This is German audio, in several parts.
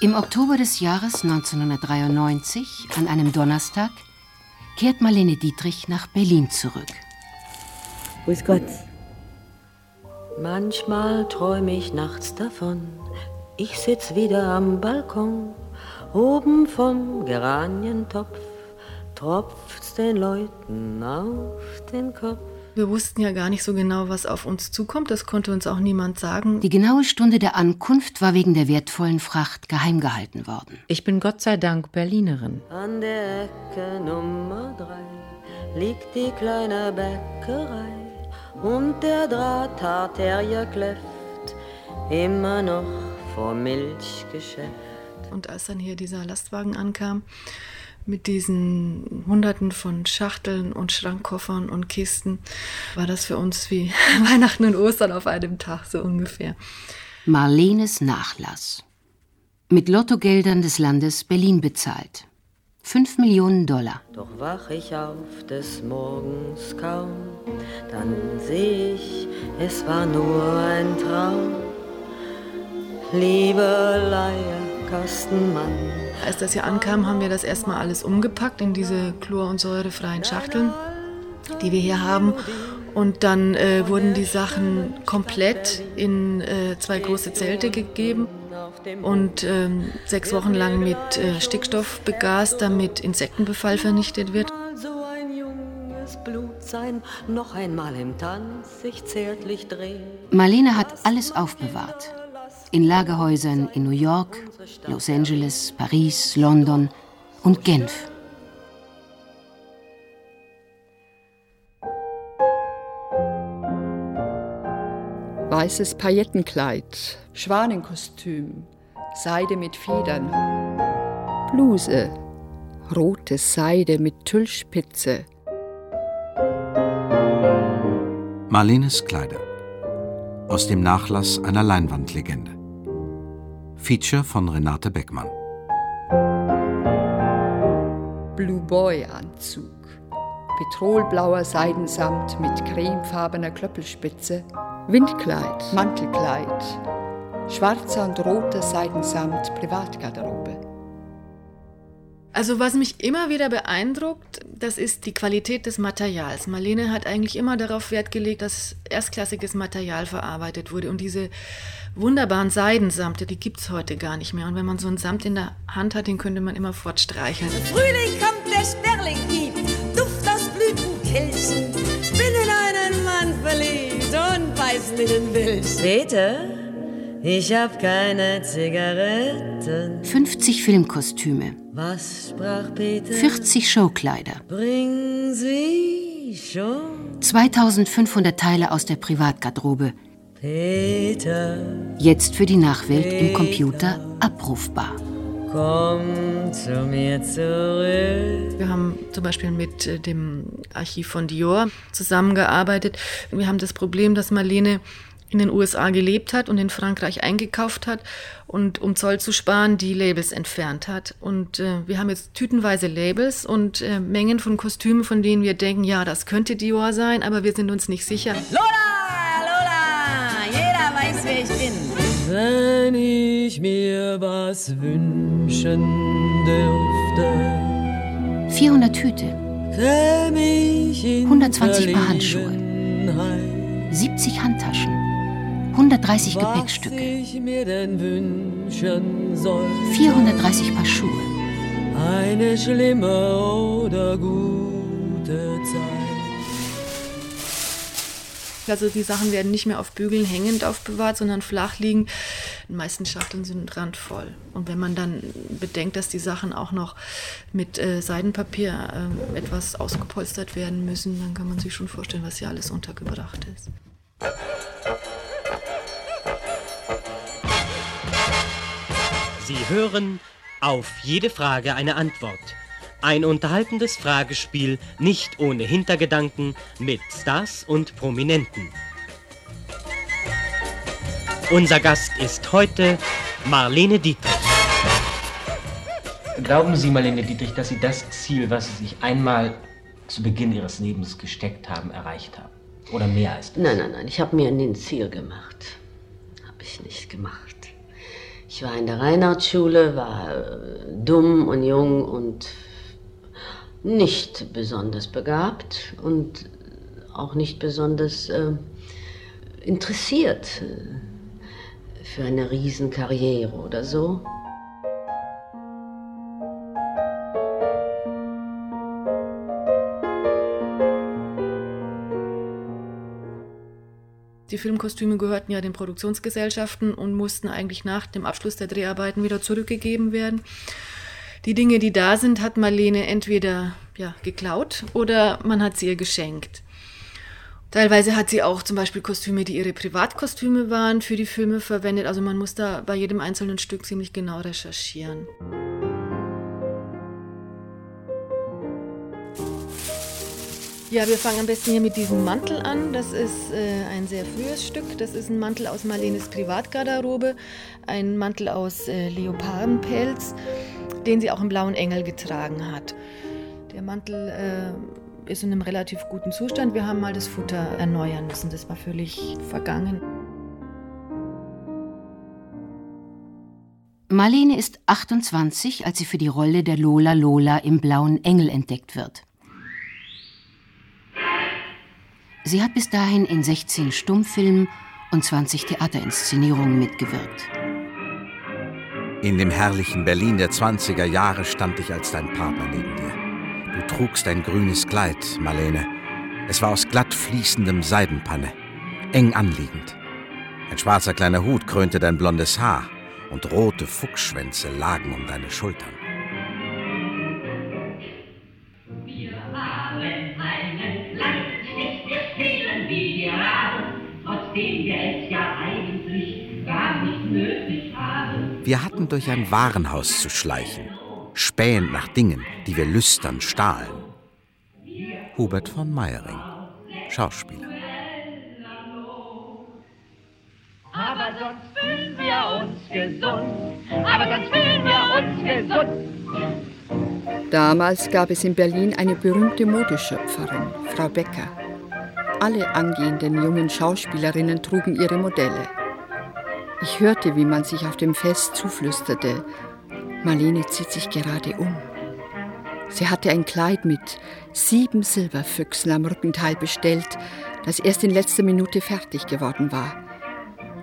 Im Oktober des Jahres 1993, an einem Donnerstag, kehrt Marlene Dietrich nach Berlin zurück. Grüß Gott. Manchmal träume ich nachts davon, ich sitz wieder am Balkon, oben vom Geranientopf, tropft's den Leuten auf den Kopf. Wir wussten ja gar nicht so genau, was auf uns zukommt. Das konnte uns auch niemand sagen. Die genaue Stunde der Ankunft war wegen der wertvollen Fracht geheim gehalten worden. Ich bin Gott sei Dank Berlinerin. An der Ecke Nummer drei liegt die kleine Bäckerei und der Drahtarterie kläfft immer noch vor Milchgeschäft. Und als dann hier dieser Lastwagen ankam, mit diesen Hunderten von Schachteln und Schrankkoffern und Kisten, war das für uns wie Weihnachten und Ostern auf einem Tag so ungefähr. Marlenes Nachlass. Mit Lottogeldern des Landes Berlin bezahlt. Fünf Millionen Dollar. Doch wach ich auf des Morgens kaum, dann seh ich, es war nur ein Traum. Liebe Leierkastenmann. Als das hier ankam, haben wir das erstmal alles umgepackt in diese chlor- und säurefreien Schachteln, die wir hier haben. Und dann äh, wurden die Sachen komplett in äh, zwei große Zelte gegeben und ähm, sechs Wochen lang mit äh, Stickstoff begast, damit Insektenbefall vernichtet wird. So ein junges Blut sein, noch einmal im Tanz sich zärtlich drehen. Marlene hat alles aufbewahrt. In Lagerhäusern in New York, Los Angeles, Paris, London und Genf. Weißes Paillettenkleid, Schwanenkostüm, Seide mit Federn, Bluse, rote Seide mit Tüllspitze. Marlenes Kleider. Aus dem Nachlass einer Leinwandlegende. Feature von Renate Beckmann. Blue Boy Anzug, petrolblauer Seidensamt mit cremefarbener Klöppelspitze, Windkleid, Mantelkleid, schwarzer und roter Seidensamt Privatgarderobe. Also was mich immer wieder beeindruckt, das ist die Qualität des Materials. Marlene hat eigentlich immer darauf Wert gelegt, dass erstklassiges Material verarbeitet wurde. Und diese wunderbaren Seidensamte, die gibt es heute gar nicht mehr. Und wenn man so einen Samt in der Hand hat, den könnte man immer fortstreicheln. Frühling kommt, der Sperling piept, Duft aus Blütenkelchen. Bin in einen Mann verliebt und beiß mir den Willen. Peter, ich hab keine Zigaretten. 50 Filmkostüme, Was sprach Peter? 40 Showkleider, Bring sie schon, 2500 Teile aus der Privatgarderobe, Peter. jetzt für die Nachwelt im Computer abrufbar. Komm zu mir zurück. Wir haben zum Beispiel mit äh, dem Archiv von Dior zusammengearbeitet. Wir haben das Problem, dass Marlene in den USA gelebt hat und in Frankreich eingekauft hat und um Zoll zu sparen, die Labels entfernt hat. Und äh, wir haben jetzt tütenweise Labels und äh, Mengen von Kostümen, von denen wir denken, ja, das könnte Dior sein, aber wir sind uns nicht sicher. Lola, Lola, jeder weiß, wer ich bin. Wenn ich mir was wünschen dürfte, 400 Hüte, käm ich in 120 Paar Handschuhe. Verlegenheit. 70 Handtaschen, 130 Was Gepäckstücke, ich mir denn wünschen soll, 430 Paar Schuhe, eine schlimme oder gute Zeit. Also die Sachen werden nicht mehr auf Bügeln hängend aufbewahrt, sondern flach liegen. Die meisten Schachteln sind randvoll. Und wenn man dann bedenkt, dass die Sachen auch noch mit äh, Seidenpapier ähm, etwas ausgepolstert werden müssen, dann kann man sich schon vorstellen, was hier alles untergebracht ist. Sie hören auf jede Frage eine Antwort. Ein unterhaltendes Fragespiel nicht ohne Hintergedanken mit Stars und Prominenten. Unser Gast ist heute Marlene Dietrich. Glauben Sie, Marlene Dietrich, dass Sie das Ziel, was Sie sich einmal zu Beginn Ihres Lebens gesteckt haben, erreicht haben? Oder mehr als das? Nein, nein, nein, ich habe mir ein Ziel gemacht. Habe ich nicht gemacht. Ich war in der Reinhardtschule, war äh, dumm und jung und nicht besonders begabt und auch nicht besonders äh, interessiert äh, für eine Riesenkarriere oder so. Die Filmkostüme gehörten ja den Produktionsgesellschaften und mussten eigentlich nach dem Abschluss der Dreharbeiten wieder zurückgegeben werden. Die Dinge, die da sind, hat Marlene entweder ja, geklaut oder man hat sie ihr geschenkt. Teilweise hat sie auch zum Beispiel Kostüme, die ihre Privatkostüme waren, für die Filme verwendet. Also man muss da bei jedem einzelnen Stück ziemlich genau recherchieren. Ja, wir fangen am besten hier mit diesem Mantel an. Das ist äh, ein sehr frühes Stück. Das ist ein Mantel aus Marlenes Privatgarderobe, ein Mantel aus äh, Leopardenpelz, den sie auch im Blauen Engel getragen hat. Der Mantel äh, ist in einem relativ guten Zustand. Wir haben mal das Futter erneuern müssen. Das war völlig vergangen. Marlene ist 28, als sie für die Rolle der Lola Lola im Blauen Engel entdeckt wird. Sie hat bis dahin in 16 Stummfilmen und 20 Theaterinszenierungen mitgewirkt. In dem herrlichen Berlin der 20er Jahre stand ich als dein Partner neben dir. Du trugst ein grünes Kleid, Marlene. Es war aus glatt fließendem Seidenpanne, eng anliegend. Ein schwarzer kleiner Hut krönte dein blondes Haar und rote Fuchsschwänze lagen um deine Schultern. Wir hatten durch ein Warenhaus zu schleichen, spähend nach Dingen, die wir lüstern stahlen. Hubert von Meyering, Schauspieler. Aber sonst fühlen wir uns gesund. Aber sonst fühlen wir uns gesund. Damals gab es in Berlin eine berühmte Modeschöpferin, Frau Becker. Alle angehenden jungen Schauspielerinnen trugen ihre Modelle. Ich hörte, wie man sich auf dem Fest zuflüsterte. Marlene zieht sich gerade um. Sie hatte ein Kleid mit sieben Silberfüchsen am Rückenteil bestellt, das erst in letzter Minute fertig geworden war.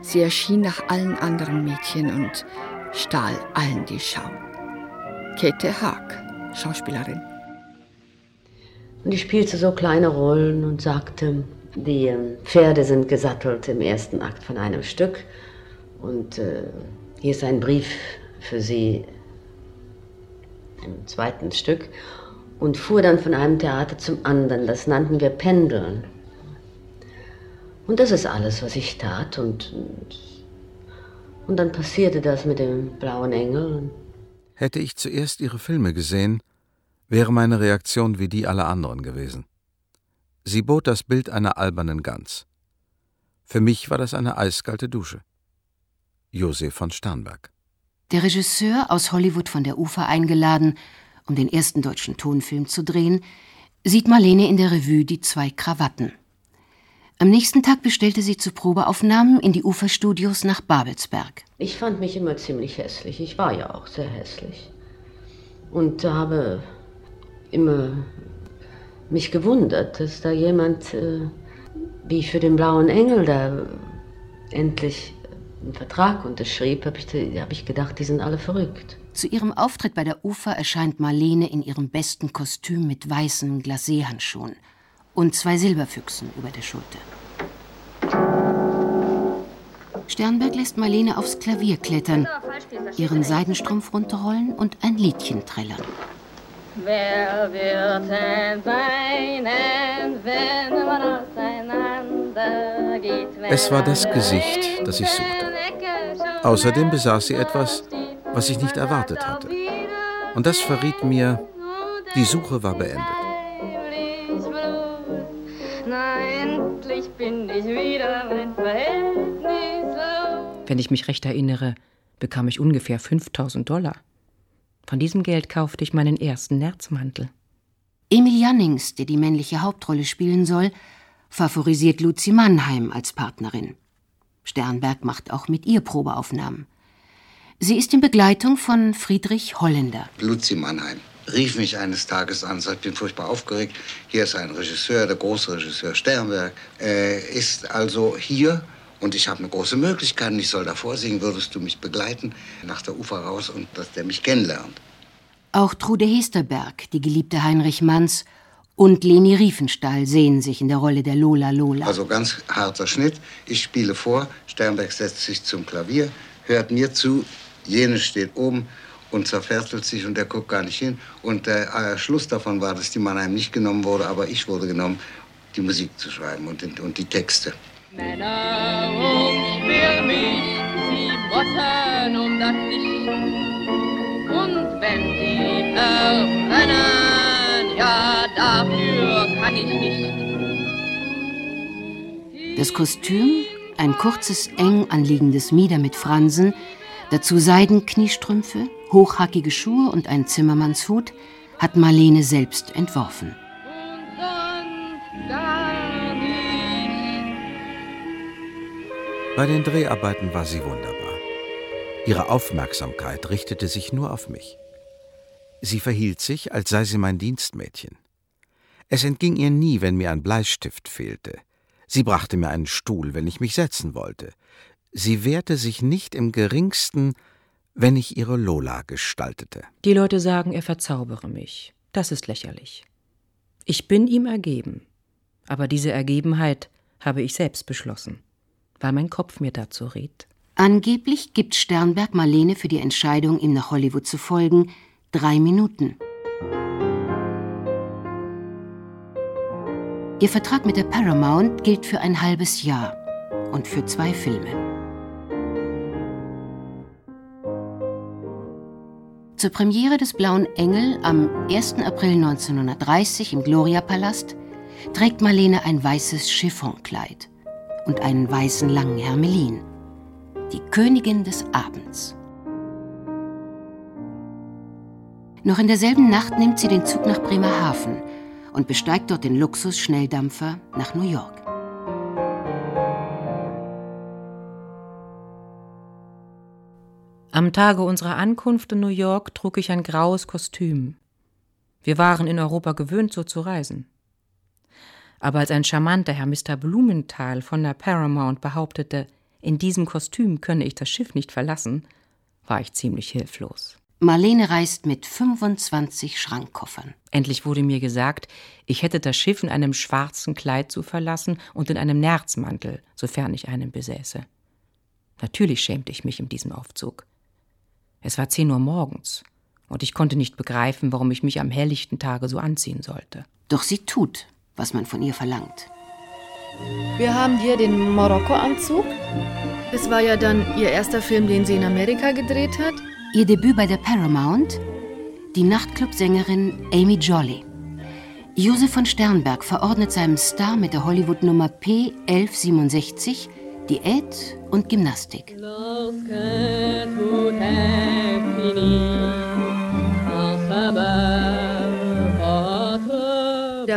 Sie erschien nach allen anderen Mädchen und stahl allen die Schau. Käthe Haag, Schauspielerin. Und ich spielte so kleine Rollen und sagte, die ähm, Pferde sind gesattelt im ersten Akt von einem Stück. Und äh, hier ist ein Brief für Sie im zweiten Stück. Und fuhr dann von einem Theater zum anderen. Das nannten wir Pendeln. Und das ist alles, was ich tat. Und, und, und dann passierte das mit dem blauen Engel. Hätte ich zuerst Ihre Filme gesehen, wäre meine Reaktion wie die aller anderen gewesen. Sie bot das Bild einer albernen Gans. Für mich war das eine eiskalte Dusche. Josef von Sternberg. Der Regisseur aus Hollywood von der Ufer eingeladen, um den ersten deutschen Tonfilm zu drehen, sieht Marlene in der Revue die zwei Krawatten. Am nächsten Tag bestellte sie zu Probeaufnahmen in die Uferstudios nach Babelsberg. Ich fand mich immer ziemlich hässlich. Ich war ja auch sehr hässlich. Und habe immer mich gewundert, dass da jemand äh, wie für den blauen Engel da endlich einen Vertrag unterschrieb, habe ich, hab ich gedacht, die sind alle verrückt. Zu ihrem Auftritt bei der Ufer erscheint Marlene in ihrem besten Kostüm mit weißen Glacéhandschuhen und zwei Silberfüchsen über der Schulter. Sternberg lässt Marlene aufs Klavier klettern, ihren Seidenstrumpf runterrollen und ein Liedchen trällern. Wer wird denn weinen, wenn man auseinander? Es war das Gesicht, das ich suchte. Außerdem besaß sie etwas, was ich nicht erwartet hatte. Und das verriet mir, die Suche war beendet. Wenn ich mich recht erinnere, bekam ich ungefähr 5000 Dollar. Von diesem Geld kaufte ich meinen ersten Nerzmantel. Emil Jannings, der die männliche Hauptrolle spielen soll, favorisiert Luzi Mannheim als Partnerin. Sternberg macht auch mit ihr Probeaufnahmen. Sie ist in Begleitung von Friedrich Holländer. Luzi Mannheim rief mich eines Tages an, sagt, ich bin furchtbar aufgeregt. Hier ist ein Regisseur, der große Regisseur Sternberg, äh, ist also hier und ich habe eine große Möglichkeit. Ich soll da vorsingen, würdest du mich begleiten nach der Ufer raus und dass der mich kennenlernt. Auch Trude Hesterberg, die geliebte Heinrich Manns und Leni Riefenstahl sehen sich in der Rolle der Lola Lola. Also ganz harter Schnitt. Ich spiele vor, Sternberg setzt sich zum Klavier, hört mir zu, jene steht oben und zerfärtelt sich und er guckt gar nicht hin. Und der äh, Schluss davon war, dass die Mannheim nicht genommen wurde, aber ich wurde genommen, die Musik zu schreiben und, und die Texte. Männer umschwirren mich wie Motten um das Licht. Und wenn sie verbrennen, ja, dafür kann ich nicht. Das Kostüm, ein kurzes, eng anliegendes Mieder mit Fransen, dazu Seidenkniestrümpfe, hochhackige Schuhe und ein Zimmermannshut, hat Marlene selbst entworfen. Bei den Dreharbeiten war sie wunderbar. Ihre Aufmerksamkeit richtete sich nur auf mich. Sie verhielt sich, als sei sie mein Dienstmädchen. Es entging ihr nie, wenn mir ein Bleistift fehlte. Sie brachte mir einen Stuhl, wenn ich mich setzen wollte. Sie wehrte sich nicht im geringsten, wenn ich ihre Lola gestaltete. Die Leute sagen, er verzaubere mich. Das ist lächerlich. Ich bin ihm ergeben. Aber diese Ergebenheit habe ich selbst beschlossen, weil mein Kopf mir dazu rät. Angeblich gibt Sternberg Marlene für die Entscheidung, ihm nach Hollywood zu folgen, drei Minuten. Ihr Vertrag mit der Paramount gilt für ein halbes Jahr und für zwei Filme. Zur Premiere des Blauen Engel am 1. April 1930 im Gloria-Palast trägt Marlene ein weißes Chiffonkleid und einen weißen langen Hermelin. Die Königin des Abends. Noch in derselben Nacht nimmt sie den Zug nach Bremerhaven und besteigt dort den Luxus-Schnelldampfer nach New York. Am Tage unserer Ankunft in New York trug ich ein graues Kostüm. Wir waren in Europa gewöhnt, so zu reisen. Aber als ein charmanter Herr Mr. Blumenthal von der Paramount behauptete, in diesem Kostüm könne ich das Schiff nicht verlassen, war ich ziemlich hilflos. Marlene reist mit 25 Schrankkoffern. Endlich wurde mir gesagt, ich hätte das Schiff in einem schwarzen Kleid zu verlassen und in einem Nerzmantel, sofern ich einen besäße. Natürlich schämte ich mich in diesem Aufzug. Es war zehn Uhr morgens, und ich konnte nicht begreifen, warum ich mich am helllichten Tage so anziehen sollte. Doch sie tut, was man von ihr verlangt. Wir haben hier den Marokko-Anzug. Das war ja dann ihr erster Film, den sie in Amerika gedreht hat. Ihr Debüt bei der Paramount? Die Nachtclub-Sängerin Amy Jolly. Josef von Sternberg verordnet seinem Star mit der Hollywood-Nummer P1167 Diät und Gymnastik. Der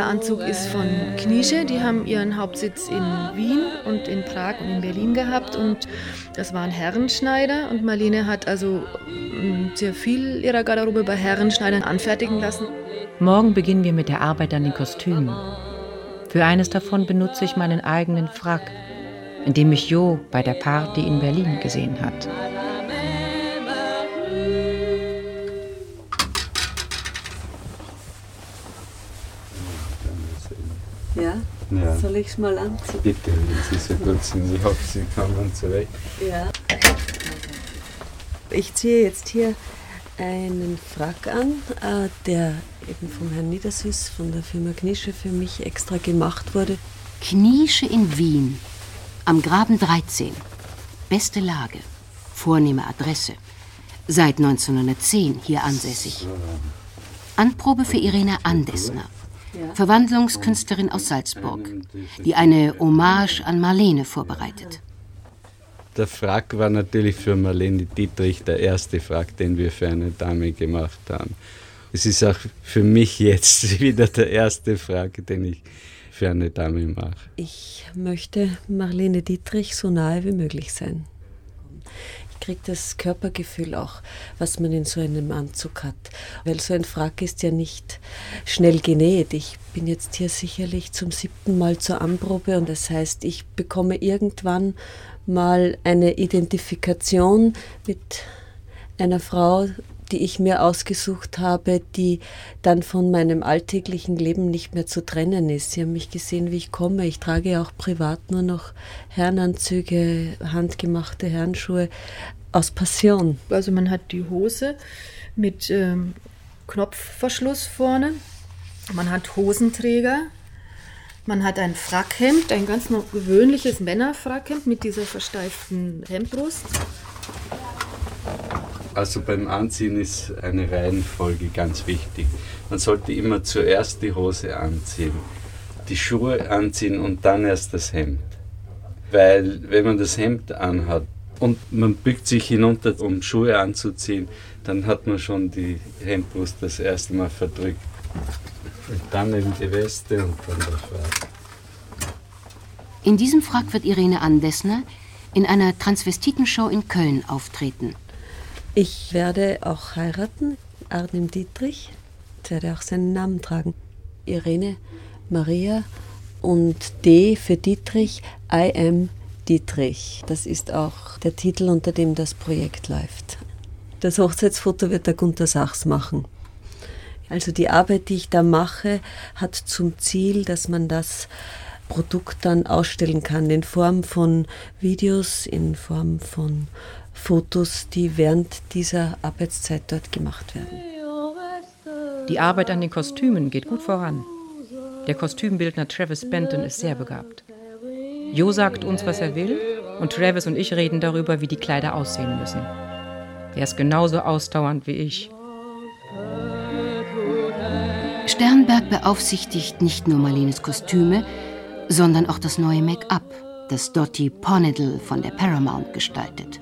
Anzug ist von Knische, die haben ihren Hauptsitz in Wien und in Prag und in Berlin gehabt und das waren Herrenschneider und Marlene hat also mm, sehr viel ihrer Garderobe bei Herrenschneidern anfertigen lassen. Morgen beginnen wir mit der Arbeit an den Kostümen. Für eines davon benutze ich meinen eigenen Frack, in dem mich Jo bei der Party in Berlin gesehen hat. Soll ich es mal anziehen? Bitte, wenn Sie so gut sind. Ich hoffe, Sie kommen zurecht. Ja. Ich ziehe jetzt hier einen Frack an, äh, der eben vom Herrn Niedersüß von der Firma Knische für mich extra gemacht wurde. Knische in Wien. Am Graben 13. Beste Lage. Vornehme Adresse. Seit 1910 hier ansässig. Anprobe für Irene Andesner. Verwandlungskünstlerin aus Salzburg, die eine Hommage an Marlene vorbereitet. Der Frack war natürlich für Marlene Dietrich der erste Frack, den wir für eine Dame gemacht haben. Es ist auch für mich jetzt wieder der erste Frack, den ich für eine Dame mache. Ich möchte Marlene Dietrich so nahe wie möglich sein. Ich kriege das Körpergefühl auch, was man in so einem Anzug hat. Weil so ein Frack ist ja nicht schnell genäht. Ich bin jetzt hier sicherlich zum siebten Mal zur Anprobe und das heißt, ich bekomme irgendwann mal eine Identifikation mit einer Frau, die ich mir ausgesucht habe, die dann von meinem alltäglichen Leben nicht mehr zu trennen ist. Sie haben mich gesehen, wie ich komme. Ich trage auch privat nur noch Herrenanzüge, handgemachte Herrenschuhe aus Passion. Also man hat die Hose mit ähm, Knopfverschluss vorne, man hat Hosenträger, man hat ein Frackhemd, ein ganz gewöhnliches Männerfrackhemd mit dieser versteiften Hemdbrust. Also beim Anziehen ist eine Reihenfolge ganz wichtig. Man sollte immer zuerst die Hose anziehen, die Schuhe anziehen und dann erst das Hemd. Weil wenn man das Hemd anhat und man bückt sich hinunter, um Schuhe anzuziehen, dann hat man schon die Hemdbrust das erste Mal verdrückt. Und dann eben die Weste und dann der Frack. In diesem Frack wird Irene Andesner in einer Transvestitenshow in Köln auftreten. Ich werde auch heiraten, Arnim Dietrich. Ich werde auch seinen Namen tragen. Irene Maria und D für Dietrich, I am Dietrich. Das ist auch der Titel, unter dem das Projekt läuft. Das Hochzeitsfoto wird der Gunter Sachs machen. Also die Arbeit, die ich da mache, hat zum Ziel, dass man das Produkt dann ausstellen kann in Form von Videos, in Form von Fotos, die während dieser Arbeitszeit dort gemacht werden. Die Arbeit an den Kostümen geht gut voran. Der Kostümbildner Travis Benton ist sehr begabt. Jo sagt uns, was er will, und Travis und ich reden darüber, wie die Kleider aussehen müssen. Er ist genauso ausdauernd wie ich. Sternberg beaufsichtigt nicht nur Marlenes Kostüme, sondern auch das neue Make-up, das Dottie Ponedel von der Paramount gestaltet.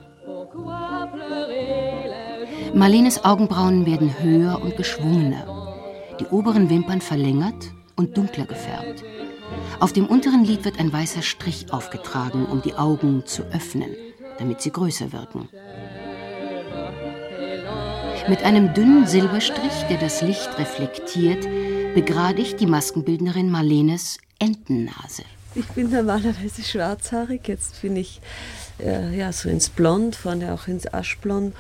Marlenes Augenbrauen werden höher und geschwungener, die oberen Wimpern verlängert und dunkler gefärbt. Auf dem unteren Lid wird ein weißer Strich aufgetragen, um die Augen zu öffnen, damit sie größer wirken. Mit einem dünnen Silberstrich, der das Licht reflektiert, begradigt die Maskenbildnerin Marlenes Entennase. Ich bin normalerweise schwarzhaarig, jetzt bin ich äh, ja, so ins Blond, vorne auch ins Aschblond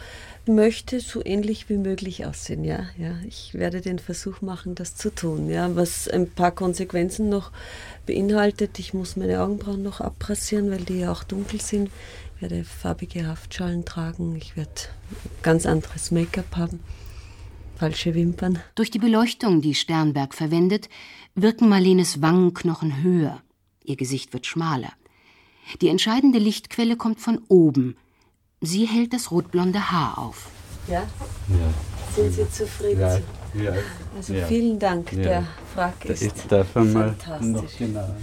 möchte so ähnlich wie möglich aussehen, ja, ja. Ich werde den Versuch machen, das zu tun, ja. Was ein paar Konsequenzen noch beinhaltet, ich muss meine Augenbrauen noch abrasieren, weil die ja auch dunkel sind. Ich werde farbige Haftschalen tragen, ich werde ganz anderes Make-up haben, falsche Wimpern. Durch die Beleuchtung, die Sternberg verwendet, wirken Marlenes Wangenknochen höher. Ihr Gesicht wird schmaler. Die entscheidende Lichtquelle kommt von oben, Sie hält das rotblonde Haar auf. Ja? Ja. Sind Sie zufrieden? Ja, ja. Also ja. vielen Dank, Ja. der Frack ist Jetzt darf man mal fantastisch. noch genau.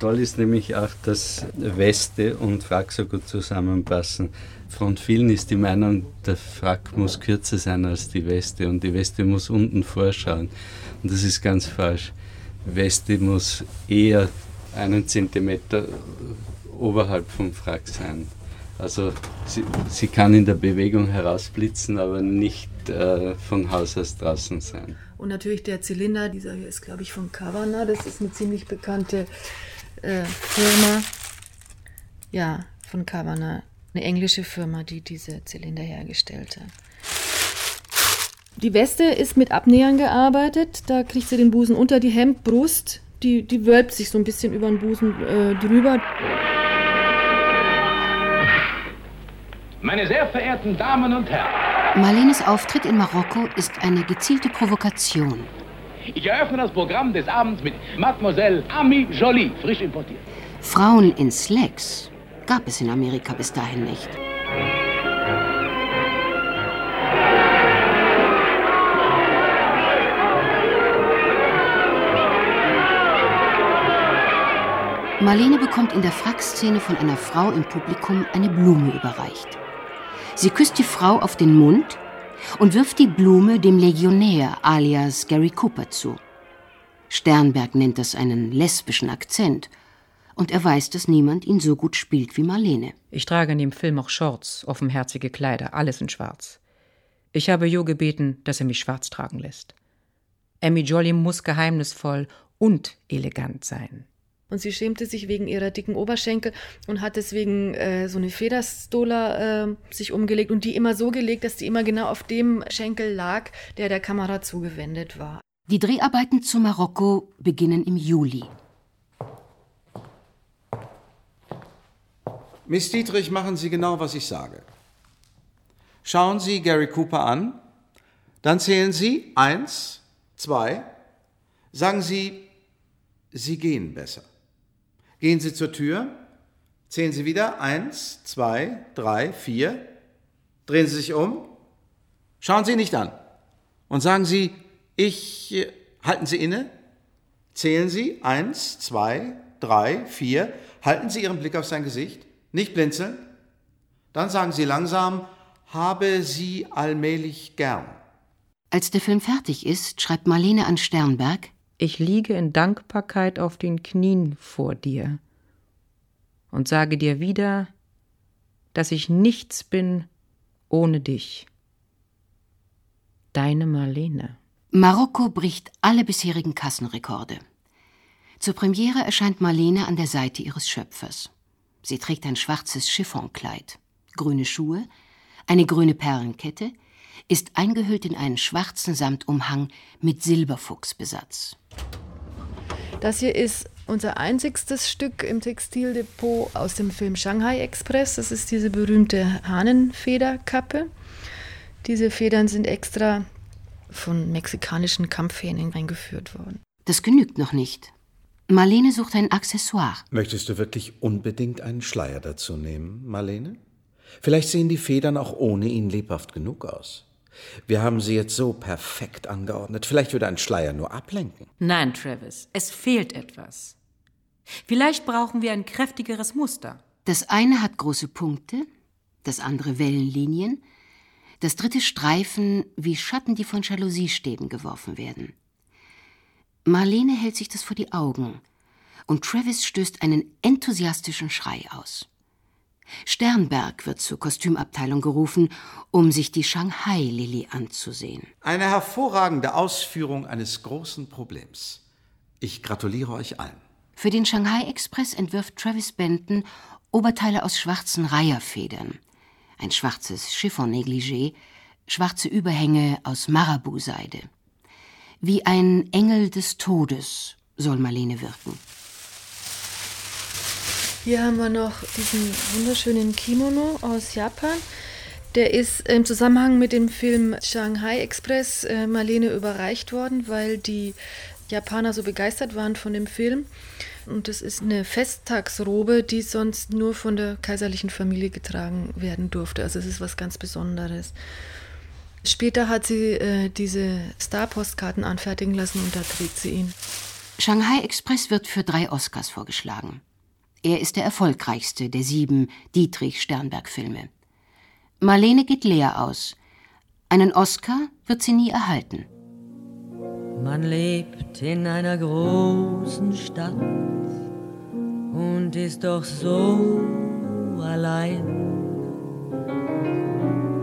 Toll ist nämlich auch, dass Weste und Frack so gut zusammenpassen. Von vielen ist die Meinung, der Frack muss kürzer sein als die Weste und die Weste muss unten vorschauen. Und das ist ganz falsch. Weste muss eher einen Zentimeter oberhalb vom Frack sein. Also sie, sie kann in der Bewegung herausblitzen, aber nicht äh, von Haus aus draußen sein. Und natürlich der Zylinder, dieser hier ist, glaube ich, von Cavanna. Das ist eine ziemlich bekannte äh, Firma. Ja, von Cavanna. Eine englische Firma, die diese Zylinder hergestellt hat. Die Weste ist mit Abnähern gearbeitet. Da kriegt sie den Busen unter die Hemdbrust. Die, die wölbt sich so ein bisschen über den Busen äh, drüber. Meine sehr verehrten Damen und Herren, Marlenes Auftritt in Marokko ist eine gezielte Provokation. ich eröffne das Programm des Abends mit Mademoiselle Ami Jolie, frisch importiert. Frauen in Slacks gab es in Amerika bis dahin nicht. Marlene bekommt in der Frackszene von einer Frau im Publikum eine Blume überreicht. Sie küsst die Frau auf den Mund und wirft die Blume dem Legionär alias Gary Cooper zu. Sternberg nennt das einen lesbischen Akzent und er weiß, dass niemand ihn so gut spielt wie Marlene. Ich trage in dem Film auch Shorts, offenherzige Kleider, alles in schwarz. Ich habe Jo gebeten, dass er mich schwarz tragen lässt. Emmy Jolly muss geheimnisvoll und elegant sein. Und sie schämte sich wegen ihrer dicken Oberschenkel und hat deswegen äh, so eine Federstola äh, sich umgelegt und die immer so gelegt, dass die immer genau auf dem Schenkel lag, der der Kamera zugewendet war. Die Dreharbeiten zu Marokko beginnen im Juli. Miss Dietrich, machen Sie genau, was ich sage. Schauen Sie Gary Cooper an, dann zählen Sie eins, zwei, sagen Sie, Sie gehen besser. Gehen Sie zur Tür, zählen Sie wieder, eins, zwei, drei, vier, drehen Sie sich um, schauen Sie nicht an. Und sagen Sie, ich, äh, halten Sie inne, zählen Sie, eins, zwei, drei, vier, halten Sie Ihren Blick auf sein Gesicht, nicht blinzeln, dann sagen Sie langsam, habe Sie allmählich gern. Als der Film fertig ist, schreibt Marlene an Sternberg, Ich liege in Dankbarkeit auf den Knien vor dir und sage dir wieder, dass ich nichts bin ohne dich. Deine Marlene. Marokko bricht alle bisherigen Kassenrekorde. Zur Premiere erscheint Marlene an der Seite ihres Schöpfers. Sie trägt ein schwarzes Chiffonkleid, grüne Schuhe, eine grüne Perlenkette, ist eingehüllt in einen schwarzen Samtumhang mit Silberfuchsbesatz. Das hier ist unser einzigstes Stück im Textildepot aus dem Film Shanghai Express. Das ist diese berühmte Hahnenfederkappe. Diese Federn sind extra von mexikanischen Kampfhähnen eingeführt worden. Das genügt noch nicht. Marlene sucht ein Accessoire. Möchtest du wirklich unbedingt einen Schleier dazu nehmen, Marlene? Vielleicht sehen die Federn auch ohne ihn lebhaft genug aus. Wir haben sie jetzt so perfekt angeordnet. Vielleicht würde ein Schleier nur ablenken. Nein, Travis, es fehlt etwas. Vielleicht brauchen wir ein kräftigeres Muster. Das eine hat große Punkte, das andere Wellenlinien, das dritte Streifen wie Schatten, die von Jaloussiestäben geworfen werden. Marlene hält sich das vor die Augen und Travis stößt einen enthusiastischen Schrei aus. Sternberg wird zur Kostümabteilung gerufen, um sich die Shanghai-Lilly anzusehen. Eine hervorragende Ausführung eines großen Problems. Ich gratuliere euch allen. Für den Shanghai Express entwirft Travis Benton Oberteile aus schwarzen Reiherfedern, ein schwarzes Chiffon-Negligé, schwarze Überhänge aus Marabu-Seide. Wie ein Engel des Todes soll Marlene wirken. Hier haben wir noch diesen wunderschönen Kimono aus Japan. Der ist im Zusammenhang mit dem Film Shanghai Express äh, Marlene überreicht worden, weil die Japaner so begeistert waren von dem Film. Und das ist eine Festtagsrobe, die sonst nur von der kaiserlichen Familie getragen werden durfte. Also es ist was ganz Besonderes. Später hat sie äh, diese Star-Postkarten anfertigen lassen und da trägt sie ihn. Shanghai Express wird für drei Oscars vorgeschlagen. Er ist der erfolgreichste der sieben Dietrich-Sternberg-Filme. Marlene geht leer aus. Einen Oscar wird sie nie erhalten. Man lebt in einer großen Stadt und ist doch so allein.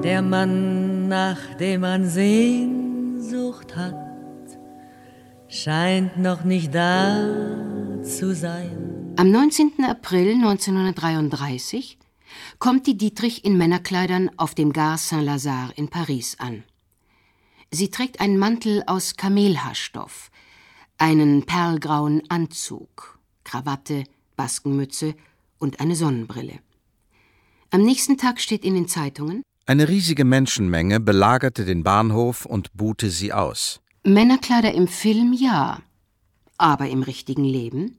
Der Mann, nach dem man Sehnsucht hat, scheint noch nicht da zu sein. Am 19. April 1933 kommt die Dietrich in Männerkleidern auf dem Gare Saint-Lazare in Paris an. Sie trägt einen Mantel aus Kamelhaarstoff, einen perlgrauen Anzug, Krawatte, Baskenmütze und eine Sonnenbrille. Am nächsten Tag steht in den Zeitungen Eine riesige Menschenmenge belagerte den Bahnhof und buhte sie aus. Männerkleider im Film ja, aber im richtigen Leben?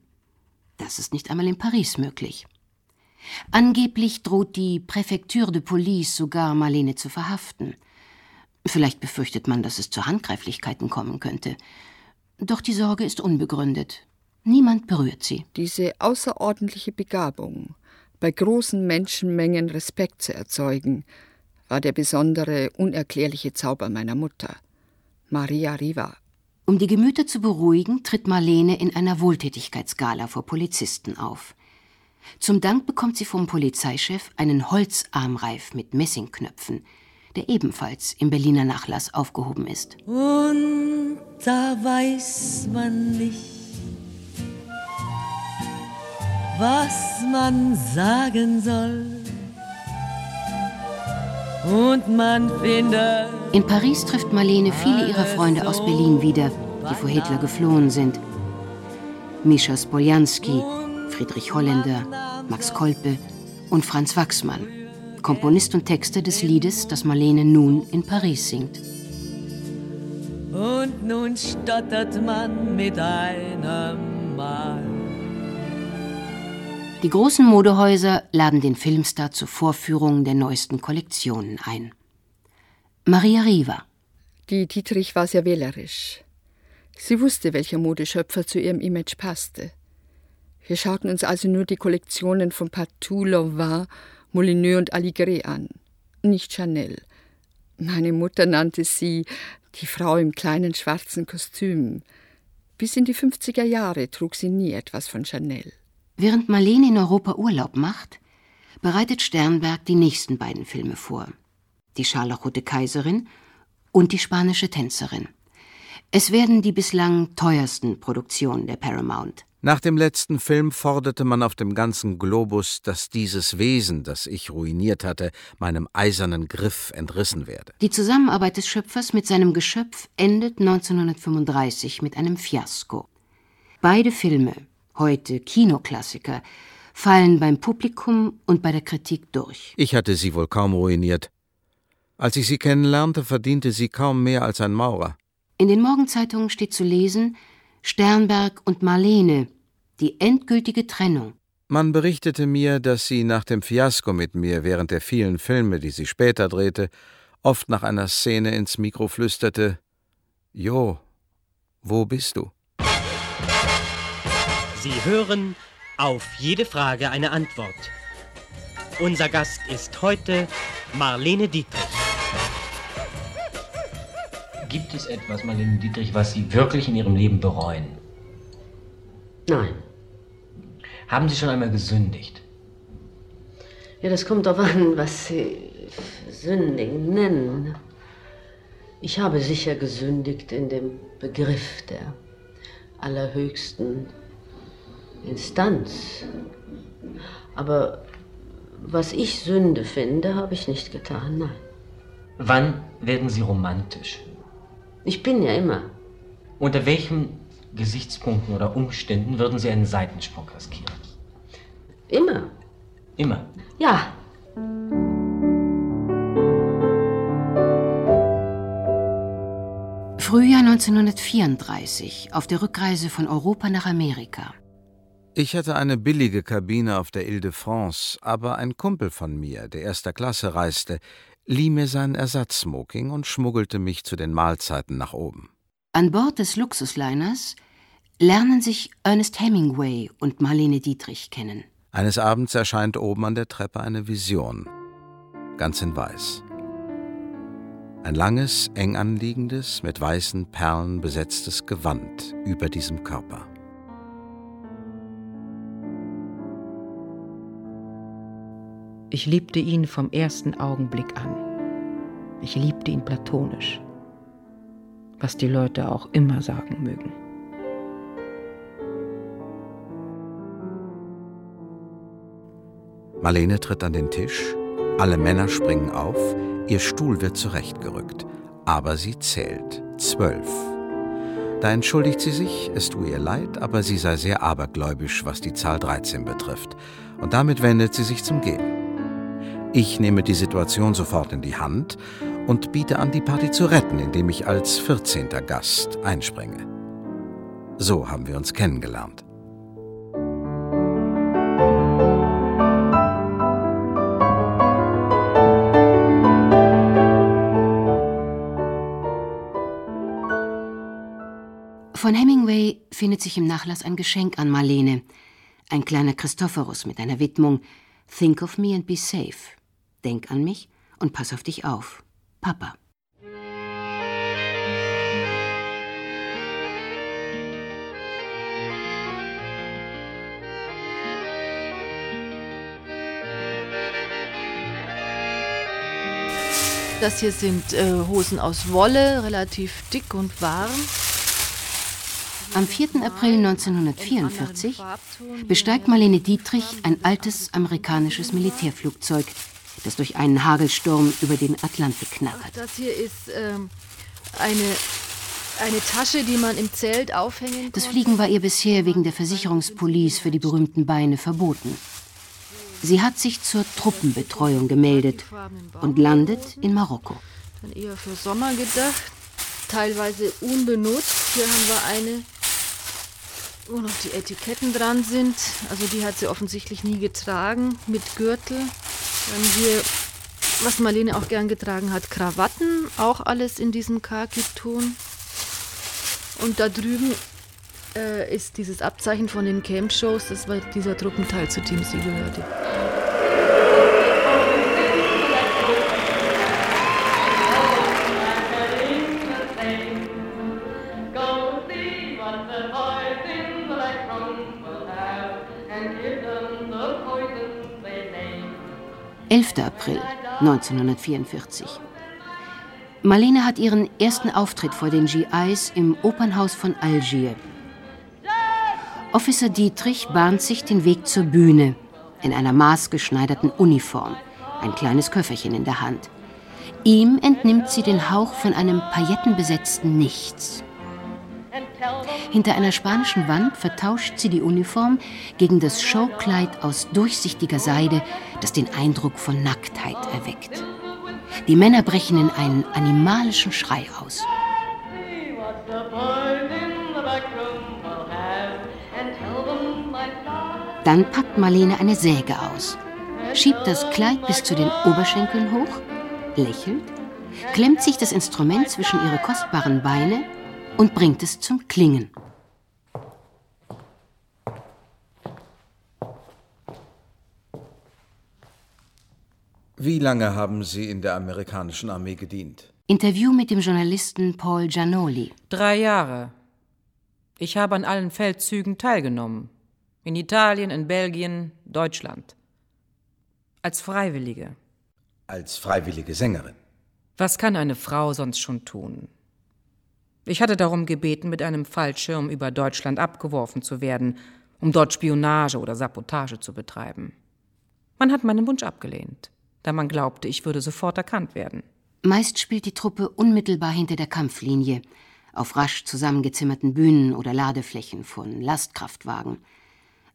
Das ist nicht einmal in Paris möglich. Angeblich droht die Präfektur de Police sogar Marlene zu verhaften. Vielleicht befürchtet man, dass es zu Handgreiflichkeiten kommen könnte. Doch die Sorge ist unbegründet. Niemand berührt sie. Diese außerordentliche Begabung, bei großen Menschenmengen Respekt zu erzeugen, war der besondere, unerklärliche Zauber meiner Mutter, Maria Riva. Um die Gemüter zu beruhigen, tritt Marlene in einer Wohltätigkeitsgala vor Polizisten auf. Zum Dank bekommt sie vom Polizeichef einen Holzarmreif mit Messingknöpfen, der ebenfalls im Berliner Nachlass aufgehoben ist. Und da weiß man nicht, was man sagen soll. Und man findet. In Paris trifft Marlene viele ihrer Freunde aus Berlin wieder, die vor Hitler geflohen sind. Mischa Spoljanski, Friedrich Holländer, Max Kolpe und Franz Wachsmann, Komponist und Texter des Liedes, das Marlene nun in Paris singt. Und nun stottert man mit einem Mal. Die großen Modehäuser laden den Filmstar zur Vorführung der neuesten Kollektionen ein. Maria Riva. Die Dietrich war sehr wählerisch. Sie wusste, welcher Modeschöpfer zu ihrem Image passte. Wir schauten uns also nur die Kollektionen von Patou, Lanvin, Molineux und Aligré an, nicht Chanel. Meine Mutter nannte sie die Frau im kleinen schwarzen Kostüm. Bis in die 50er Jahre trug sie nie etwas von Chanel. Während Marlene in Europa Urlaub macht, bereitet Sternberg die nächsten beiden Filme vor. Die Scharlachrote Kaiserin und die spanische Tänzerin. Es werden die bislang teuersten Produktionen der Paramount. Nach dem letzten Film forderte man auf dem ganzen Globus, dass dieses Wesen, das ich ruiniert hatte, meinem eisernen Griff entrissen werde. Die Zusammenarbeit des Schöpfers mit seinem Geschöpf endet 1935 mit einem Fiasko. Beide Filme, heute Kinoklassiker, fallen beim Publikum und bei der Kritik durch. Ich hatte sie wohl kaum ruiniert. Als ich sie kennenlernte, verdiente sie kaum mehr als ein Maurer. In den Morgenzeitungen steht zu lesen Sternberg und Marlene, die endgültige Trennung. Man berichtete mir, dass sie nach dem Fiasko mit mir während der vielen Filme, die sie später drehte, oft nach einer Szene ins Mikro flüsterte Jo, wo bist du? Sie hören auf jede Frage eine Antwort. Unser Gast ist heute Marlene Dietrich. Gibt es etwas, Marlene Dietrich, was Sie wirklich in Ihrem Leben bereuen? Nein. Haben Sie schon einmal gesündigt? Ja, das kommt darauf an, was Sie Sündigen nennen. Ich habe sicher gesündigt in dem Begriff der allerhöchsten Instanz. Aber was ich Sünde finde, habe ich nicht getan, nein. Wann werden Sie romantisch? Ich bin ja immer. Unter welchen Gesichtspunkten oder Umständen würden Sie einen Seitensprung riskieren? Immer. Immer. Ja. Frühjahr 1934, auf der Rückreise von Europa nach Amerika. Ich hatte eine billige Kabine auf der Ile-de-France, aber ein Kumpel von mir, der erster Klasse reiste, lieh mir seinen Ersatzsmoking und schmuggelte mich zu den Mahlzeiten nach oben. An Bord des Luxusliners lernen sich Ernest Hemingway und Marlene Dietrich kennen. Eines Abends erscheint oben an der Treppe eine Vision, ganz in Weiß. Ein langes, eng anliegendes, mit weißen Perlen besetztes Gewand über diesem Körper. Ich liebte ihn vom ersten Augenblick an. Ich liebte ihn platonisch. Was die Leute auch immer sagen mögen. Marlene tritt an den Tisch, alle Männer springen auf, ihr Stuhl wird zurechtgerückt, aber sie zählt zwölf. Da entschuldigt sie sich, es tue ihr leid, aber sie sei sehr abergläubisch, was die Zahl 13 betrifft, und damit wendet sie sich zum Gehen. Ich nehme die Situation sofort in die Hand und biete an, die Party zu retten, indem ich als 14. Gast einspringe. So haben wir uns kennengelernt. Von Hemingway findet sich im Nachlass ein Geschenk an Marlene. Ein kleiner Christophorus mit einer Widmung Think of me and be safe denk an mich und pass auf dich auf. Papa. Das hier sind äh, Hosen aus Wolle, relativ dick und warm. Am 4. April 1944 besteigt Marlene Dietrich ein altes amerikanisches Militärflugzeug, das durch einen Hagelsturm über den Atlantik knattert. Das hier ist ähm, eine, eine Tasche, die man im Zelt aufhängen Das Fliegen war ihr bisher wegen der Versicherungspolice für die berühmten Beine verboten. Sie hat sich zur Truppenbetreuung gemeldet und landet in Marokko. Dann eher für Sommer gedacht, teilweise unbenutzt. Hier haben wir eine, wo noch die Etiketten dran sind. Also die hat sie offensichtlich nie getragen, mit Gürtel. Dann hier, was Marlene auch gern getragen hat, Krawatten, auch alles in diesem Khaki-Ton. Und da drüben äh, ist dieses Abzeichen von den Camp-Shows, das war dieser Truppenteil, zu dem sie gehörte. 11. April 1944. Marlene hat ihren ersten Auftritt vor den GIs im Opernhaus von Algier. Officer Dietrich bahnt sich den Weg zur Bühne in einer maßgeschneiderten Uniform, ein kleines Köfferchen in der Hand. Ihm entnimmt sie den Hauch von einem paillettenbesetzten Nichts. Hinter einer spanischen Wand vertauscht sie die Uniform gegen das Showkleid aus durchsichtiger Seide, das den Eindruck von Nacktheit erweckt. Die Männer brechen in einen animalischen Schrei aus. Dann packt Marlene eine Säge aus, schiebt das Kleid bis zu den Oberschenkeln hoch, lächelt, klemmt sich das Instrument zwischen ihre kostbaren Beine und bringt es zum Klingen. Wie lange haben Sie in der amerikanischen Armee gedient? Interview mit dem Journalisten Paul Giannoli. Drei Jahre. Ich habe an allen Feldzügen teilgenommen. In Italien, in Belgien, Deutschland. Als Freiwillige. Als freiwillige Sängerin. Was kann eine Frau sonst schon tun? Ich hatte darum gebeten, mit einem Fallschirm über Deutschland abgeworfen zu werden, um dort Spionage oder Sabotage zu betreiben. Man hat meinen Wunsch abgelehnt, da man glaubte, ich würde sofort erkannt werden. Meist spielt die Truppe unmittelbar hinter der Kampflinie, auf rasch zusammengezimmerten Bühnen oder Ladeflächen von Lastkraftwagen.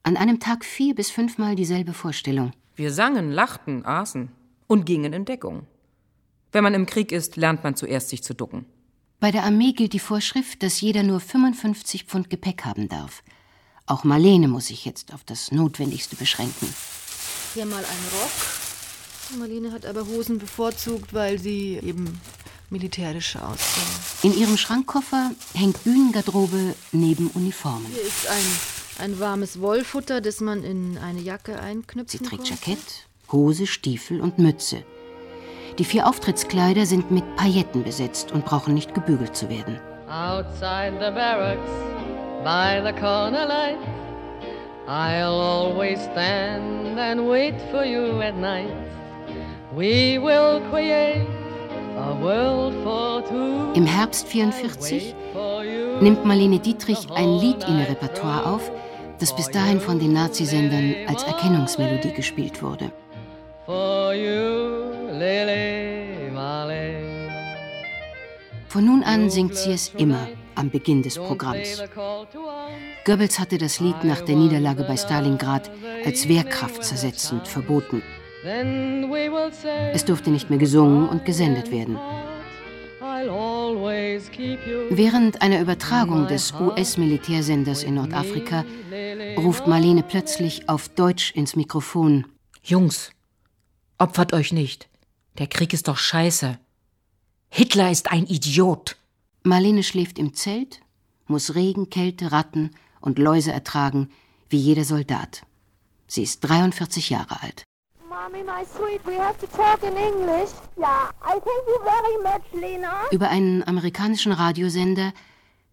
An einem Tag vier bis fünfmal dieselbe Vorstellung. Wir sangen, lachten, aßen und gingen in Deckung. Wenn man im Krieg ist, lernt man zuerst sich zu ducken. Bei der Armee gilt die Vorschrift, dass jeder nur 55 Pfund Gepäck haben darf. Auch Marlene muss sich jetzt auf das Notwendigste beschränken. Hier mal ein Rock. Marlene hat aber Hosen bevorzugt, weil sie eben militärisch aussehen. In ihrem Schrankkoffer hängt Bühnengarderobe neben Uniformen. Hier ist ein, ein warmes Wollfutter, das man in eine Jacke einknüpfen Sie trägt konnte. Jackett, Hose, Stiefel und Mütze. Die vier Auftrittskleider sind mit Pailletten besetzt und brauchen nicht gebügelt zu werden. Outside the barracks, by the corner light, I'll always stand and wait for you at night. We will create a world for two. Im Herbst 44 nimmt Marlene Dietrich ein Lied in ihr Repertoire auf, das bis dahin von den Nazisendern als Erkennungsmelodie gespielt wurde. For you. Von nun an singt sie es immer am Beginn des Programms. Goebbels hatte das Lied nach der Niederlage bei Stalingrad als wehrkraftzersetzend verboten. Then we will say, Es durfte nicht mehr gesungen und gesendet werden. Während einer Übertragung des US-Militärsenders in Nordafrika ruft Marlene plötzlich auf Deutsch ins Mikrofon. Jungs, opfert euch nicht. Der Krieg ist doch scheiße. Hitler ist ein Idiot. Marlene schläft im Zelt, muss Regen, Kälte, Ratten und Läuse ertragen, wie jeder Soldat. Sie ist 43 Jahre alt. Mommy, my sweet, we have to talk in English. Yeah, I thank you very much, Lena. Über einen amerikanischen Radiosender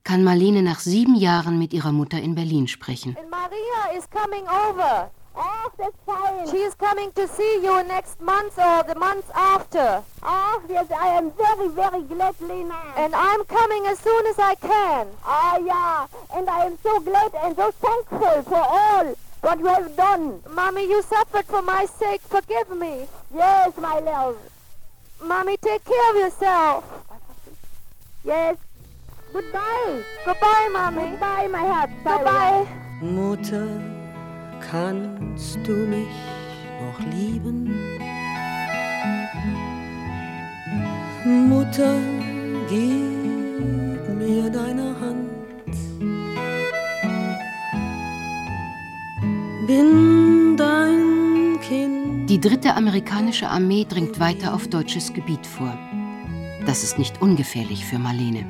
kann Marlene nach sieben Jahren mit ihrer Mutter in Berlin sprechen. And Maria is coming over. Ach, that's fine. She is coming to see you next month or the month after. Ach, yes, I am very, very glad, Lena. And I'm coming as soon as I can. Ah, yeah, and I am so glad and so thankful for all what you have done. Mommy, you suffered for my sake. Forgive me. Yes, my love. Mommy, take care of yourself. Yes. Goodbye. Goodbye, Mommy. Goodbye, my heart. Goodbye. Mutter, kannst du mich noch lieben? Mutter, gib mir deine Hand. Bin dein Kind. Die dritte amerikanische Armee dringt weiter auf deutsches Gebiet vor. Das ist nicht ungefährlich für Marlene.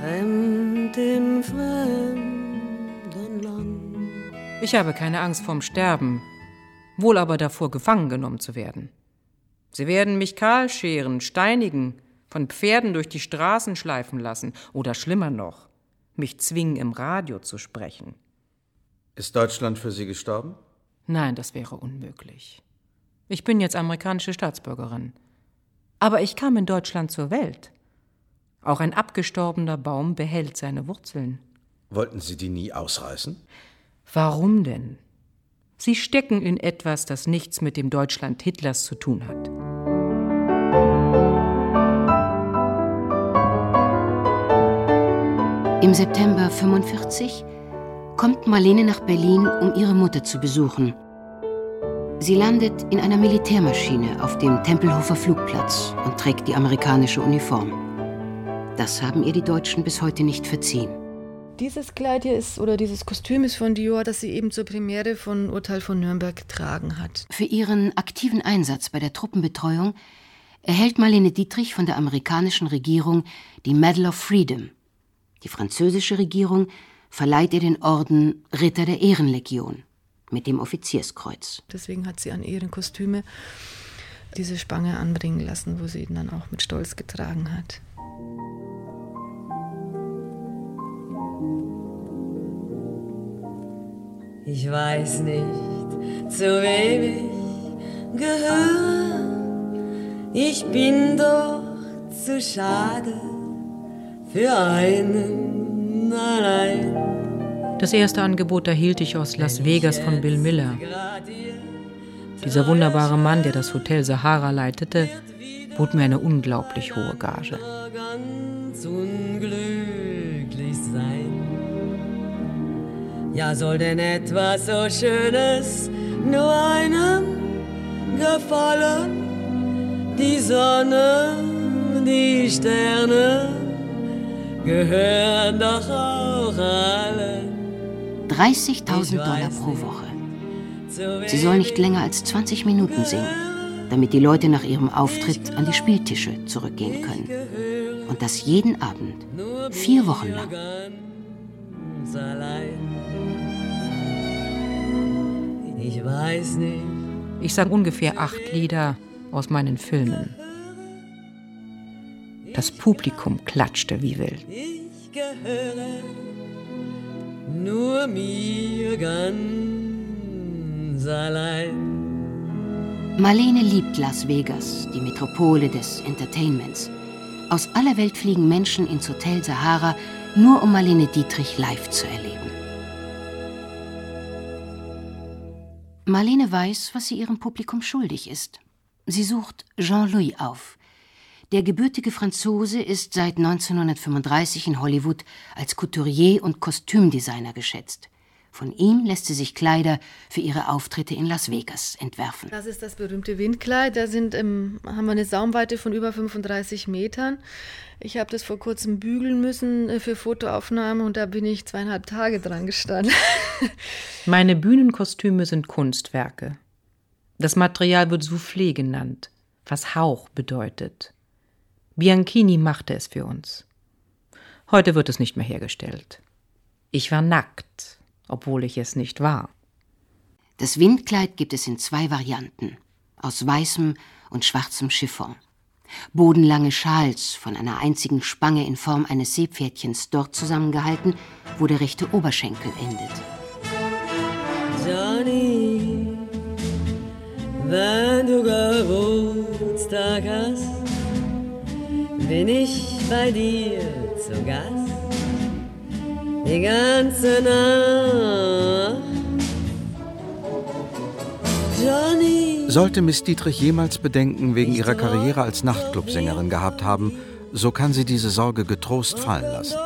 Fremd im Land. Ich habe keine Angst vorm Sterben, wohl aber davor, gefangen genommen zu werden. Sie werden mich kahl scheren, steinigen, von Pferden durch die Straßen schleifen lassen oder schlimmer noch, mich zwingen, im Radio zu sprechen. Ist Deutschland für Sie gestorben? Nein, das wäre unmöglich. Ich bin jetzt amerikanische Staatsbürgerin. Aber ich kam in Deutschland zur Welt. Auch ein abgestorbener Baum behält seine Wurzeln. Wollten Sie die nie ausreißen? Warum denn? Sie stecken in etwas, das nichts mit dem Deutschland Hitlers zu tun hat. Im September 45 kommt Marlene nach Berlin, um ihre Mutter zu besuchen. Sie landet in einer Militärmaschine auf dem Tempelhofer Flugplatz und trägt die amerikanische Uniform. Das haben ihr die Deutschen bis heute nicht verziehen. Dieses Kleid hier ist oder dieses Kostüm ist von Dior, das sie eben zur Premiere von Urteil von Nürnberg getragen hat. Für ihren aktiven Einsatz bei der Truppenbetreuung erhält Marlene Dietrich von der amerikanischen Regierung die Medal of Freedom. Die französische Regierung verleiht ihr den Orden Ritter der Ehrenlegion mit dem Offizierskreuz. Deswegen hat sie an ihren Kostüme diese Spange anbringen lassen, wo sie ihn dann auch mit Stolz getragen hat. Ich weiß nicht, zu wem ich gehöre. Ich bin doch zu schade für einen allein. Das erste Angebot erhielt ich aus Las Vegas von Bill Miller. Dieser wunderbare Mann, der das Hotel Sahara leitete, bot mir eine unglaublich hohe Gage. Ja, soll denn etwas so Schönes nur einem gefallen? Die Sonne, die Sterne gehören doch auch allen. 30.000 Dollar pro Woche. Sie soll nicht länger als 20 Minuten singen, damit die Leute nach ihrem Auftritt an die Spieltische zurückgehen können. Und das jeden Abend, vier Wochen lang. Ich weiß nicht. Ich sang ungefähr acht Lieder aus meinen Filmen. Das Publikum klatschte wie wild. Ich gehöre nur mir ganz allein. Marlene liebt Las Vegas, die Metropole des Entertainments. Aus aller Welt fliegen Menschen ins Hotel Sahara, nur um Marlene Dietrich live zu erleben. Marlene weiß, was sie ihrem Publikum schuldig ist. Sie sucht Jean-Louis auf. Der gebürtige Franzose ist seit 1935 in Hollywood als Couturier und Kostümdesigner geschätzt. Von ihm lässt sie sich Kleider für ihre Auftritte in Las Vegas entwerfen. Das ist das berühmte Windkleid. Da sind, ähm, haben wir eine Saumweite von über 35 Metern. Ich habe das vor kurzem bügeln müssen äh, für Fotoaufnahmen und da bin ich zweieinhalb Tage dran gestanden. Meine Bühnenkostüme sind Kunstwerke. Das Material wird Soufflé genannt, was Hauch bedeutet. Bianchini machte es für uns. Heute wird es nicht mehr hergestellt. Ich war nackt, obwohl ich es nicht war. Das Windkleid gibt es in zwei Varianten, aus weißem und schwarzem Chiffon. Bodenlange Schals von einer einzigen Spange in Form eines Seepferdchens dort zusammengehalten, wo der rechte Oberschenkel endet. Johnny, Wenn du Geburtstag hast, bin ich bei dir zu Gast. Die ganze Nacht. Johnny. Sollte Miss Dietrich jemals Bedenken wegen ihrer Karriere als Nachtclubsängerin gehabt haben, so kann sie diese Sorge getrost fallen lassen.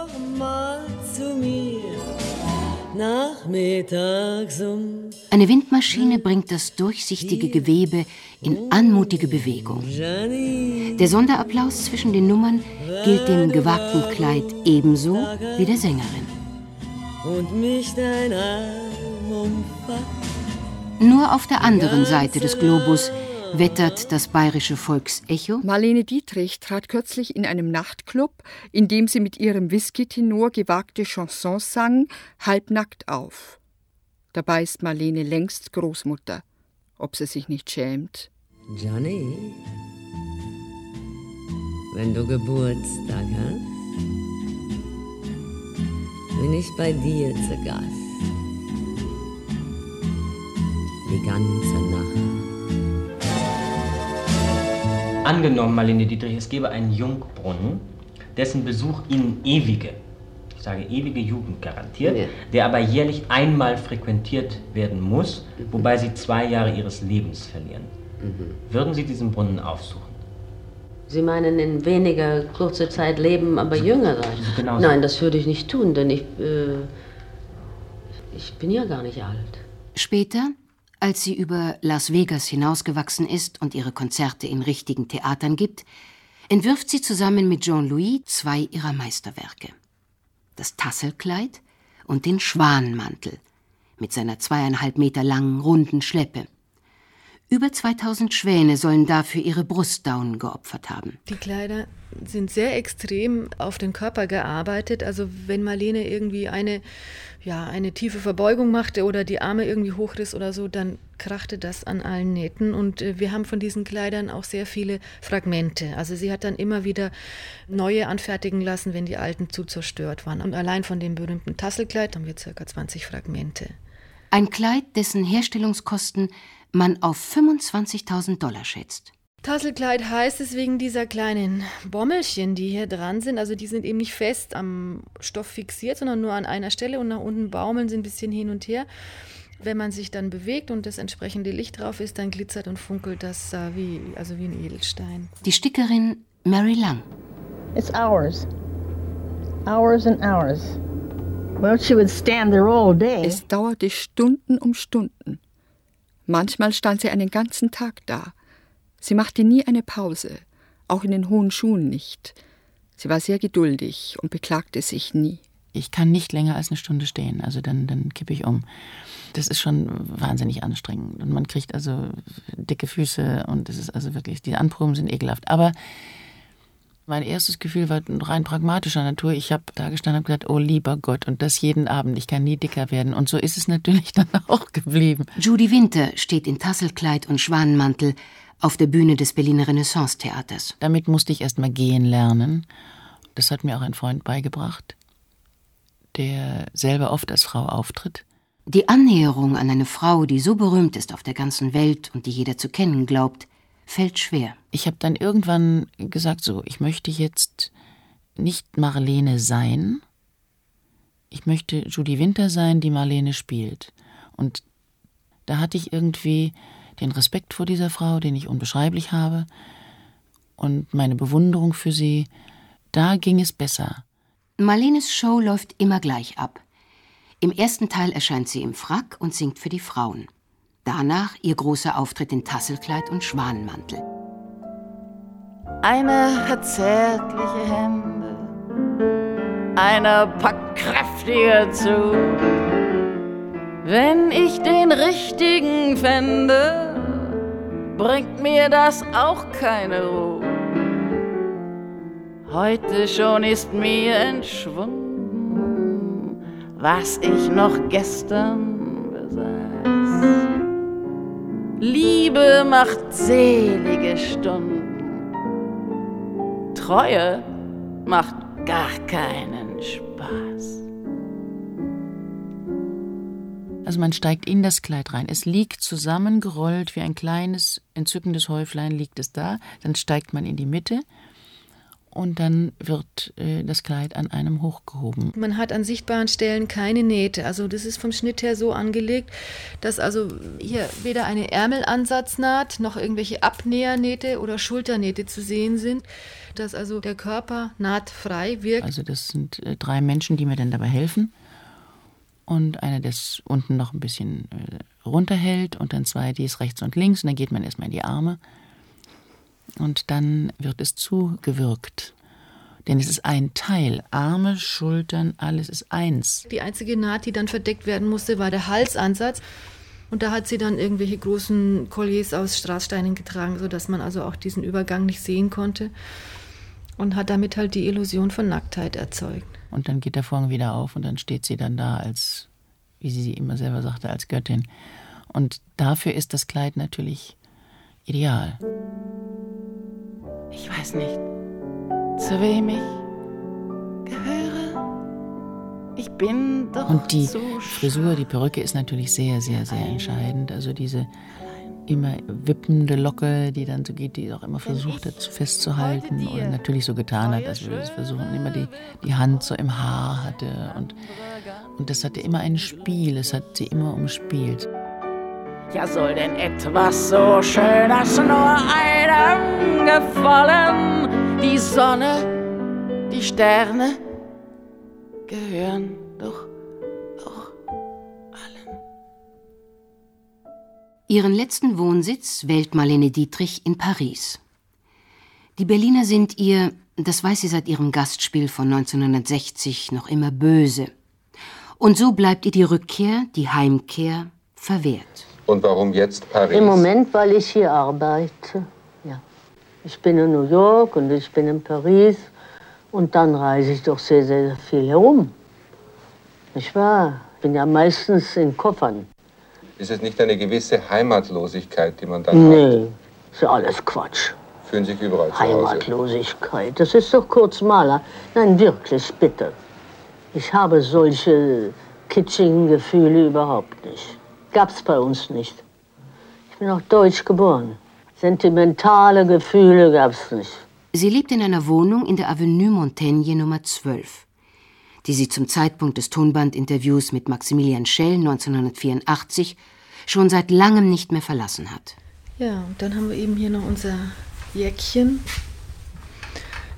Eine Windmaschine bringt das durchsichtige Gewebe in anmutige Bewegung. Der Sonderapplaus zwischen den Nummern gilt dem gewagten Kleid ebenso wie der Sängerin. Und mich dein Arm umfasst. Nur auf der anderen Seite des Globus wettert das bayerische Volksecho. Marlene Dietrich trat kürzlich in einem Nachtclub, in dem sie mit ihrem Whisky-Tenor gewagte Chansons sang, halbnackt auf. Dabei ist Marlene längst Großmutter. Ob sie sich nicht schämt? Johnny, wenn du Geburtstag hast, bin ich bei dir zu Gast. Die ganze Nacht. Angenommen, Marlene Dietrich, es gäbe einen Jungbrunnen, dessen Besuch Ihnen ewige, ich sage ewige Jugend garantiert, Ja. der aber jährlich einmal frequentiert werden muss, wobei Sie zwei Jahre Ihres Lebens verlieren. Würden Sie diesen Brunnen aufsuchen? Sie meinen in weniger kurzer Zeit leben, aber jünger sein? Genau so. Nein, das würde ich nicht tun, denn ich, äh, ich bin ja gar nicht alt. Später, als sie über Las Vegas hinausgewachsen ist und ihre Konzerte in richtigen Theatern gibt, entwirft sie zusammen mit Jean-Louis zwei ihrer Meisterwerke. Das Tasselkleid und den Schwanenmantel mit seiner zweieinhalb Meter langen runden Schleppe. Über 2000 Schwäne sollen dafür ihre Brustdaunen geopfert haben. Die Kleider sind sehr extrem auf den Körper gearbeitet. Also wenn Marlene irgendwie eine, ja, eine tiefe Verbeugung machte oder die Arme irgendwie hochriss oder so, dann krachte das an allen Nähten. Und äh, wir haben von diesen Kleidern auch sehr viele Fragmente. Also sie hat dann immer wieder neue anfertigen lassen, wenn die alten zu zerstört waren. Und allein von dem berühmten Tasselkleid haben wir circa 20 Fragmente. Ein Kleid, dessen Herstellungskosten man auf 25.000 Dollar schätzt. Tasselkleid heißt es wegen dieser kleinen Bommelchen, die hier dran sind. Also die sind eben nicht fest am Stoff fixiert, sondern nur an einer Stelle und nach unten baumeln sie ein bisschen hin und her. Wenn man sich dann bewegt und das entsprechende Licht drauf ist, dann glitzert und funkelt das äh, wie, also wie ein Edelstein. Die Stickerin Mary Lang. It's hours. Hours and hours. Well, she would stand there all day. Es dauerte Stunden um Stunden. Manchmal stand sie einen ganzen Tag da. Sie machte nie eine Pause, auch in den hohen Schuhen nicht. Sie war sehr geduldig und beklagte sich nie. Ich kann nicht länger als eine Stunde stehen, also dann, dann kippe ich um. Das ist schon wahnsinnig anstrengend. Und man kriegt also dicke Füße und es ist also wirklich, die Anproben sind ekelhaft. Aber mein erstes Gefühl war rein pragmatischer Natur. Ich habe da gestanden und gedacht, oh lieber Gott, und das jeden Abend, ich kann nie dicker werden. Und so ist es natürlich dann auch geblieben. Judy Winter steht in Tasselkleid und Schwanenmantel auf der Bühne des Berliner Renaissance-Theaters. Damit musste ich erst mal gehen lernen. Das hat mir auch ein Freund beigebracht, der selber oft als Frau auftritt. Die Annäherung an eine Frau, die so berühmt ist auf der ganzen Welt und die jeder zu kennen glaubt, fällt schwer. Ich habe dann irgendwann gesagt, so, ich möchte jetzt nicht Marlene sein. Ich möchte Judy Winter sein, die Marlene spielt. Und da hatte ich irgendwie den Respekt vor dieser Frau, den ich unbeschreiblich habe, und meine Bewunderung für sie. Da ging es besser. Marlenes Show läuft immer gleich ab. Im ersten Teil erscheint sie im Frack und singt für die Frauen. Danach ihr großer Auftritt in Tasselkleid und Schwanenmantel. Einer hat zärtliche Hände, einer packt kräftiger zu. Wenn ich den richtigen fände, bringt mir das auch keine Ruhe. Heute schon ist mir entschwunden, was ich noch gestern Liebe macht selige Stunden, Treue macht gar keinen Spaß. Also man steigt in das Kleid rein. Es liegt zusammengerollt wie ein kleines, entzückendes Häuflein liegt es da. Dann steigt man in die Mitte und dann wird äh, das Kleid an einem hochgehoben. Man hat an sichtbaren Stellen keine Nähte. Also das ist vom Schnitt her so angelegt, dass also hier weder eine Ärmelansatznaht noch irgendwelche Abnähernähte oder Schulternähte zu sehen sind, dass also der Körper nahtfrei wirkt. Also das sind äh, drei Menschen, die mir dann dabei helfen und eine, das unten noch ein bisschen äh, runterhält und dann zwei, die ist rechts und links und dann geht man erstmal in die Arme und dann wird es zugewirkt. Denn es ist ein Teil. Arme, Schultern, alles ist eins. Die einzige Naht, die dann verdeckt werden musste, war der Halsansatz. Und da hat sie dann irgendwelche großen Colliers aus Straßsteinen getragen, sodass man also auch diesen Übergang nicht sehen konnte. Und hat damit halt die Illusion von Nacktheit erzeugt. Und dann geht der Vorhang wieder auf und dann steht sie dann da als, wie sie immer selber sagte, als Göttin. Und dafür ist das Kleid natürlich ideal. Ich weiß nicht, zu wem ich gehöre. Ich bin doch Und die so Frisur, die Perücke ist natürlich sehr, sehr, sehr entscheidend. Also diese immer wippende Locke, die dann so geht, die auch immer versucht hat, festzuhalten und natürlich so getan hat, als würde es versuchen, immer die, die Hand so im Haar hatte. Und, und das hatte immer ein Spiel, es hat sie immer umspielt. Ja, soll denn etwas so Schönes nur einem gefallen? Die Sonne, die Sterne gehören doch Ihren letzten Wohnsitz wählt Marlene Dietrich in Paris. Die Berliner sind ihr, das weiß sie seit ihrem Gastspiel von 1960, noch immer böse. Und so bleibt ihr die Rückkehr, die Heimkehr, verwehrt. Und warum jetzt Paris? Im Moment, weil ich hier arbeite. Ja. Ich bin in New York und ich bin in Paris. Und dann reise ich doch sehr, sehr viel herum. Nicht wahr? Ich bin ja meistens in Koffern. Ist es nicht eine gewisse Heimatlosigkeit, die man dann hat? Nee, ist ja alles Quatsch. Fühlen sich überall zu Hause. Heimatlosigkeit, das ist doch kurz Maler. Nein, wirklich, bitte. Ich habe solche kitschigen Gefühle überhaupt nicht. Gab's bei uns nicht. Ich bin auch deutsch geboren. Sentimentale Gefühle gab's nicht. Sie lebt in einer Wohnung in der Avenue Montaigne Nummer 12, die sie zum Zeitpunkt des Tonbandinterviews mit Maximilian Schell 1984 schon seit langem nicht mehr verlassen hat. Ja, und dann haben wir eben hier noch unser Jäckchen.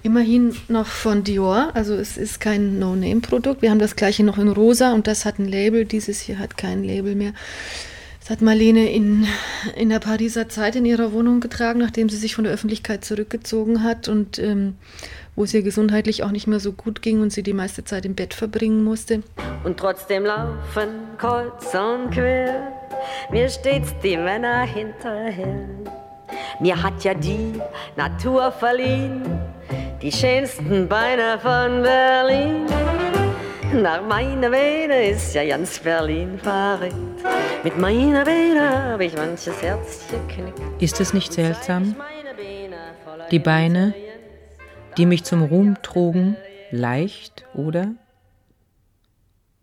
Immerhin noch von Dior, also es ist kein No-Name-Produkt. Wir haben das gleiche noch in rosa und das hat ein Label. Dieses hier hat kein Label mehr. Das hat Marlene in, in der Pariser Zeit in ihrer Wohnung getragen, nachdem sie sich von der Öffentlichkeit zurückgezogen hat und ähm, wo es ihr gesundheitlich auch nicht mehr so gut ging und sie die meiste Zeit im Bett verbringen musste. Und trotzdem laufen kreuz und quer mir stets die Männer hinterher. Mir hat ja die Natur verliehen, die schönsten Beine von Berlin. Nach meiner Vene ist ja ganz Berlin verrückt. Mit meiner Vene habe ich manches Herz geknickt. Ist es nicht seltsam? Die Beine, die mich zum Ruhm trugen, leicht, oder?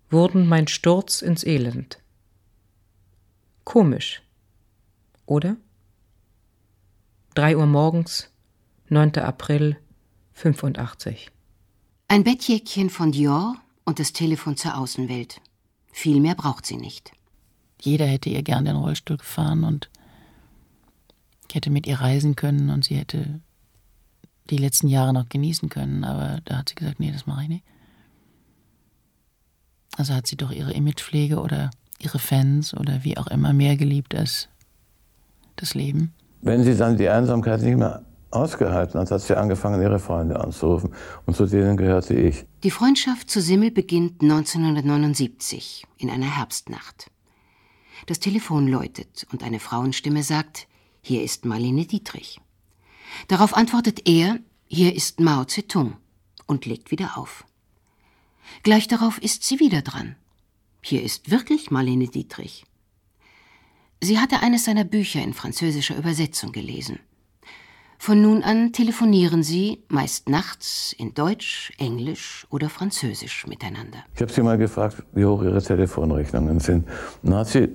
Wurden mein Sturz ins Elend. Komisch, oder? Drei Uhr morgens, 9. April 85. Ein Bettjäckchen von Dior und das Telefon zur Außenwelt. Viel mehr braucht sie nicht. Jeder hätte ihr gern den Rollstuhl gefahren und ich hätte mit ihr reisen können und sie hätte die letzten Jahre noch genießen können, aber da hat sie gesagt, nee, das mache ich nicht. Also hat sie doch ihre Imagepflege oder ihre Fans oder wie auch immer mehr geliebt als das Leben. Wenn sie dann die Einsamkeit nicht mehr ausgehalten hat, hat sie angefangen, ihre Freunde anzurufen. Und zu denen gehörte ich. Die Freundschaft zu Simmel beginnt 1979 in einer Herbstnacht. Das Telefon läutet und eine Frauenstimme sagt, hier ist Marlene Dietrich. Darauf antwortet er, hier ist Mao Zedong und legt wieder auf. Gleich darauf ist sie wieder dran. Hier ist wirklich Marlene Dietrich. Sie hatte eines seiner Bücher in französischer Übersetzung gelesen. Von nun an telefonieren sie, meist nachts, in Deutsch, Englisch oder Französisch miteinander. Ich habe sie mal gefragt, wie hoch ihre Telefonrechnungen sind. Und dann hat sie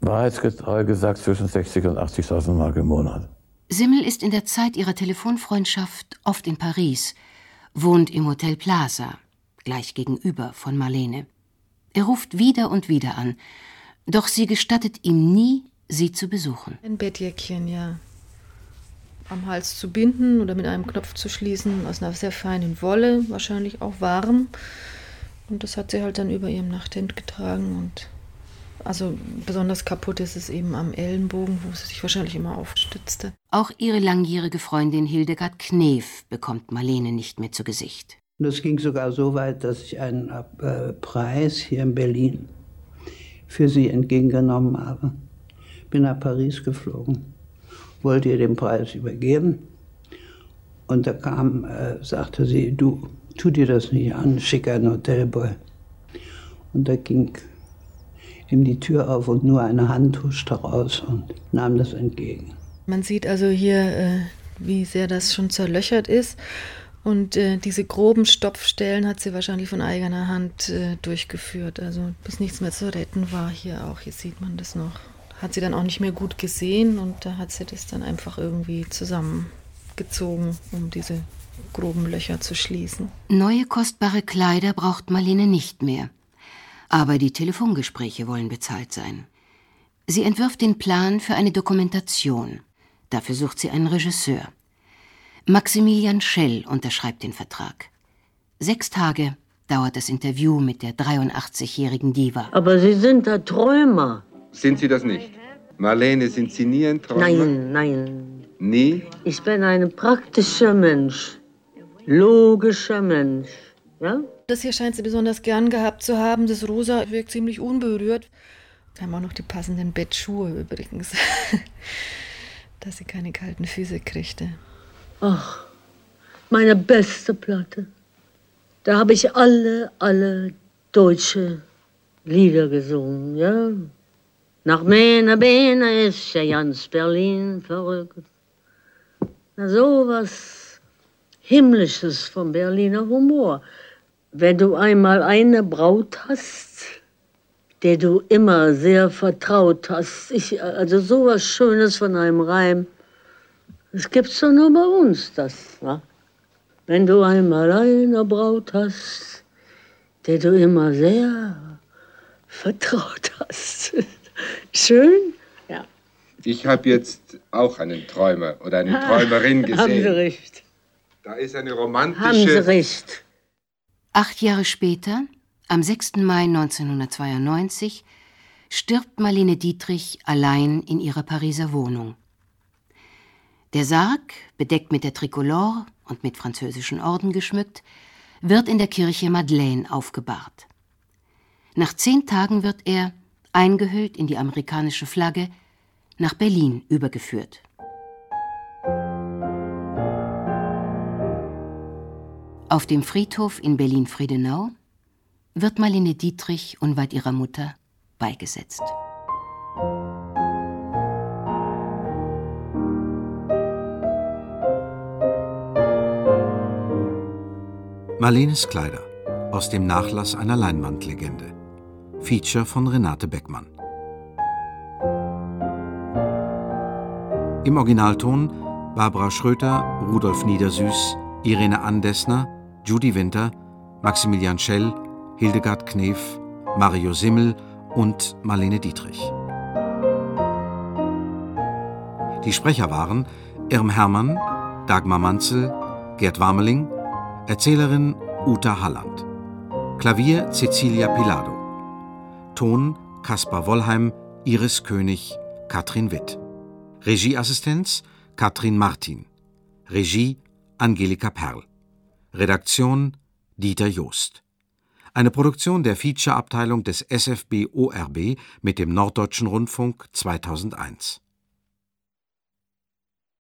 wahrheitsgetreu gesagt, zwischen 60 und 80.000 Mark im Monat. Simmel ist in der Zeit ihrer Telefonfreundschaft oft in Paris, wohnt im Hotel Plaza, gleich gegenüber von Marlene. Er ruft wieder und wieder an, doch sie gestattet ihm nie, sie zu besuchen. Ein Bettjäckchen, ja. Am Hals zu binden oder mit einem Knopf zu schließen, aus einer sehr feinen Wolle, wahrscheinlich auch warm. Und das hat sie halt dann über ihrem Nachthemd getragen und also besonders kaputt ist es eben am Ellenbogen, wo sie sich wahrscheinlich immer aufstützte. Auch ihre langjährige Freundin Hildegard Knef bekommt Marlene nicht mehr zu Gesicht. Und es ging sogar so weit, dass ich einen äh, Preis hier in Berlin für sie entgegengenommen habe. Bin nach Paris geflogen, wollte ihr den Preis übergeben. Und da kam, äh, sagte sie, du, tu dir das nicht an, schick einen Hotelboy. Und da ging ihm die Tür auf und nur eine Hand huschte raus und nahm das entgegen. Man sieht also hier, äh, wie sehr das schon zerlöchert ist. Und äh, diese groben Stopfstellen hat sie wahrscheinlich von eigener Hand äh, durchgeführt. Also bis nichts mehr zu retten war hier auch. Hier sieht man das noch. Hat sie dann auch nicht mehr gut gesehen und da hat sie das dann einfach irgendwie zusammengezogen, um diese groben Löcher zu schließen. Neue kostbare Kleider braucht Marlene nicht mehr. Aber die Telefongespräche wollen bezahlt sein. Sie entwirft den Plan für eine Dokumentation. Dafür sucht sie einen Regisseur. Maximilian Schell unterschreibt den Vertrag. Sechs Tage dauert das Interview mit der 83-jährigen Diva. Aber Sie sind der Träumer. Sind Sie das nicht? Marlene, sind Sie nie ein Träumer? Nein, nein. Nie? Ich bin ein praktischer Mensch. Logischer Mensch. Ja? Das hier scheint sie besonders gern gehabt zu haben. Das Rosa wirkt ziemlich unberührt. Wir haben auch noch die passenden Bettschuhe übrigens. Dass sie keine kalten Füße kriegte. Ach, meine beste Platte. Da habe ich alle, alle deutsche Lieder gesungen, ja. Nach meiner Beine ist ja ganz Berlin verrückt. Na, sowas Himmlisches vom Berliner Humor. Wenn du einmal eine Braut hast, der du immer sehr vertraut hast, ich, also sowas Schönes von einem Reim, das gibt's doch nur bei uns, das. Wa? Wenn du einmal eine Braut hast, der du immer sehr vertraut hast. Schön? Ja. Ich habe jetzt auch einen Träumer oder eine Träumerin gesehen. Haben Sie recht. Da ist eine romantische. Haben Sie recht. Acht Jahre später, am 6. Mai 1992, stirbt Marlene Dietrich allein in ihrer Pariser Wohnung. Der Sarg, bedeckt mit der Tricolore und mit französischen Orden geschmückt, wird in der Kirche Madeleine aufgebahrt. Nach zehn Tagen wird er, eingehüllt in die amerikanische Flagge, nach Berlin übergeführt. Auf dem Friedhof in Berlin-Friedenau wird Marlene Dietrich unweit ihrer Mutter beigesetzt. Marlenes Kleider aus dem Nachlass einer Leinwandlegende. Feature von Renate Beckmann. Im Originalton Barbara Schröter, Rudolf Niedersüß, Irene Andesner, Judy Winter, Maximilian Schell, Hildegard Knef, Mario Simmel und Marlene Dietrich. Die Sprecher waren Irm Hermann, Dagmar Manzel, Gerd Warmeling, Erzählerin Uta Halland, Klavier Cecilia Pilado, Ton Kaspar Wollheim, Iris König, Katrin Witt, Regieassistenz Katrin Martin, Regie Angelika Perl, Redaktion Dieter Joost. Eine Produktion der Feature-Abteilung des SFB ORB mit dem Norddeutschen Rundfunk 2001.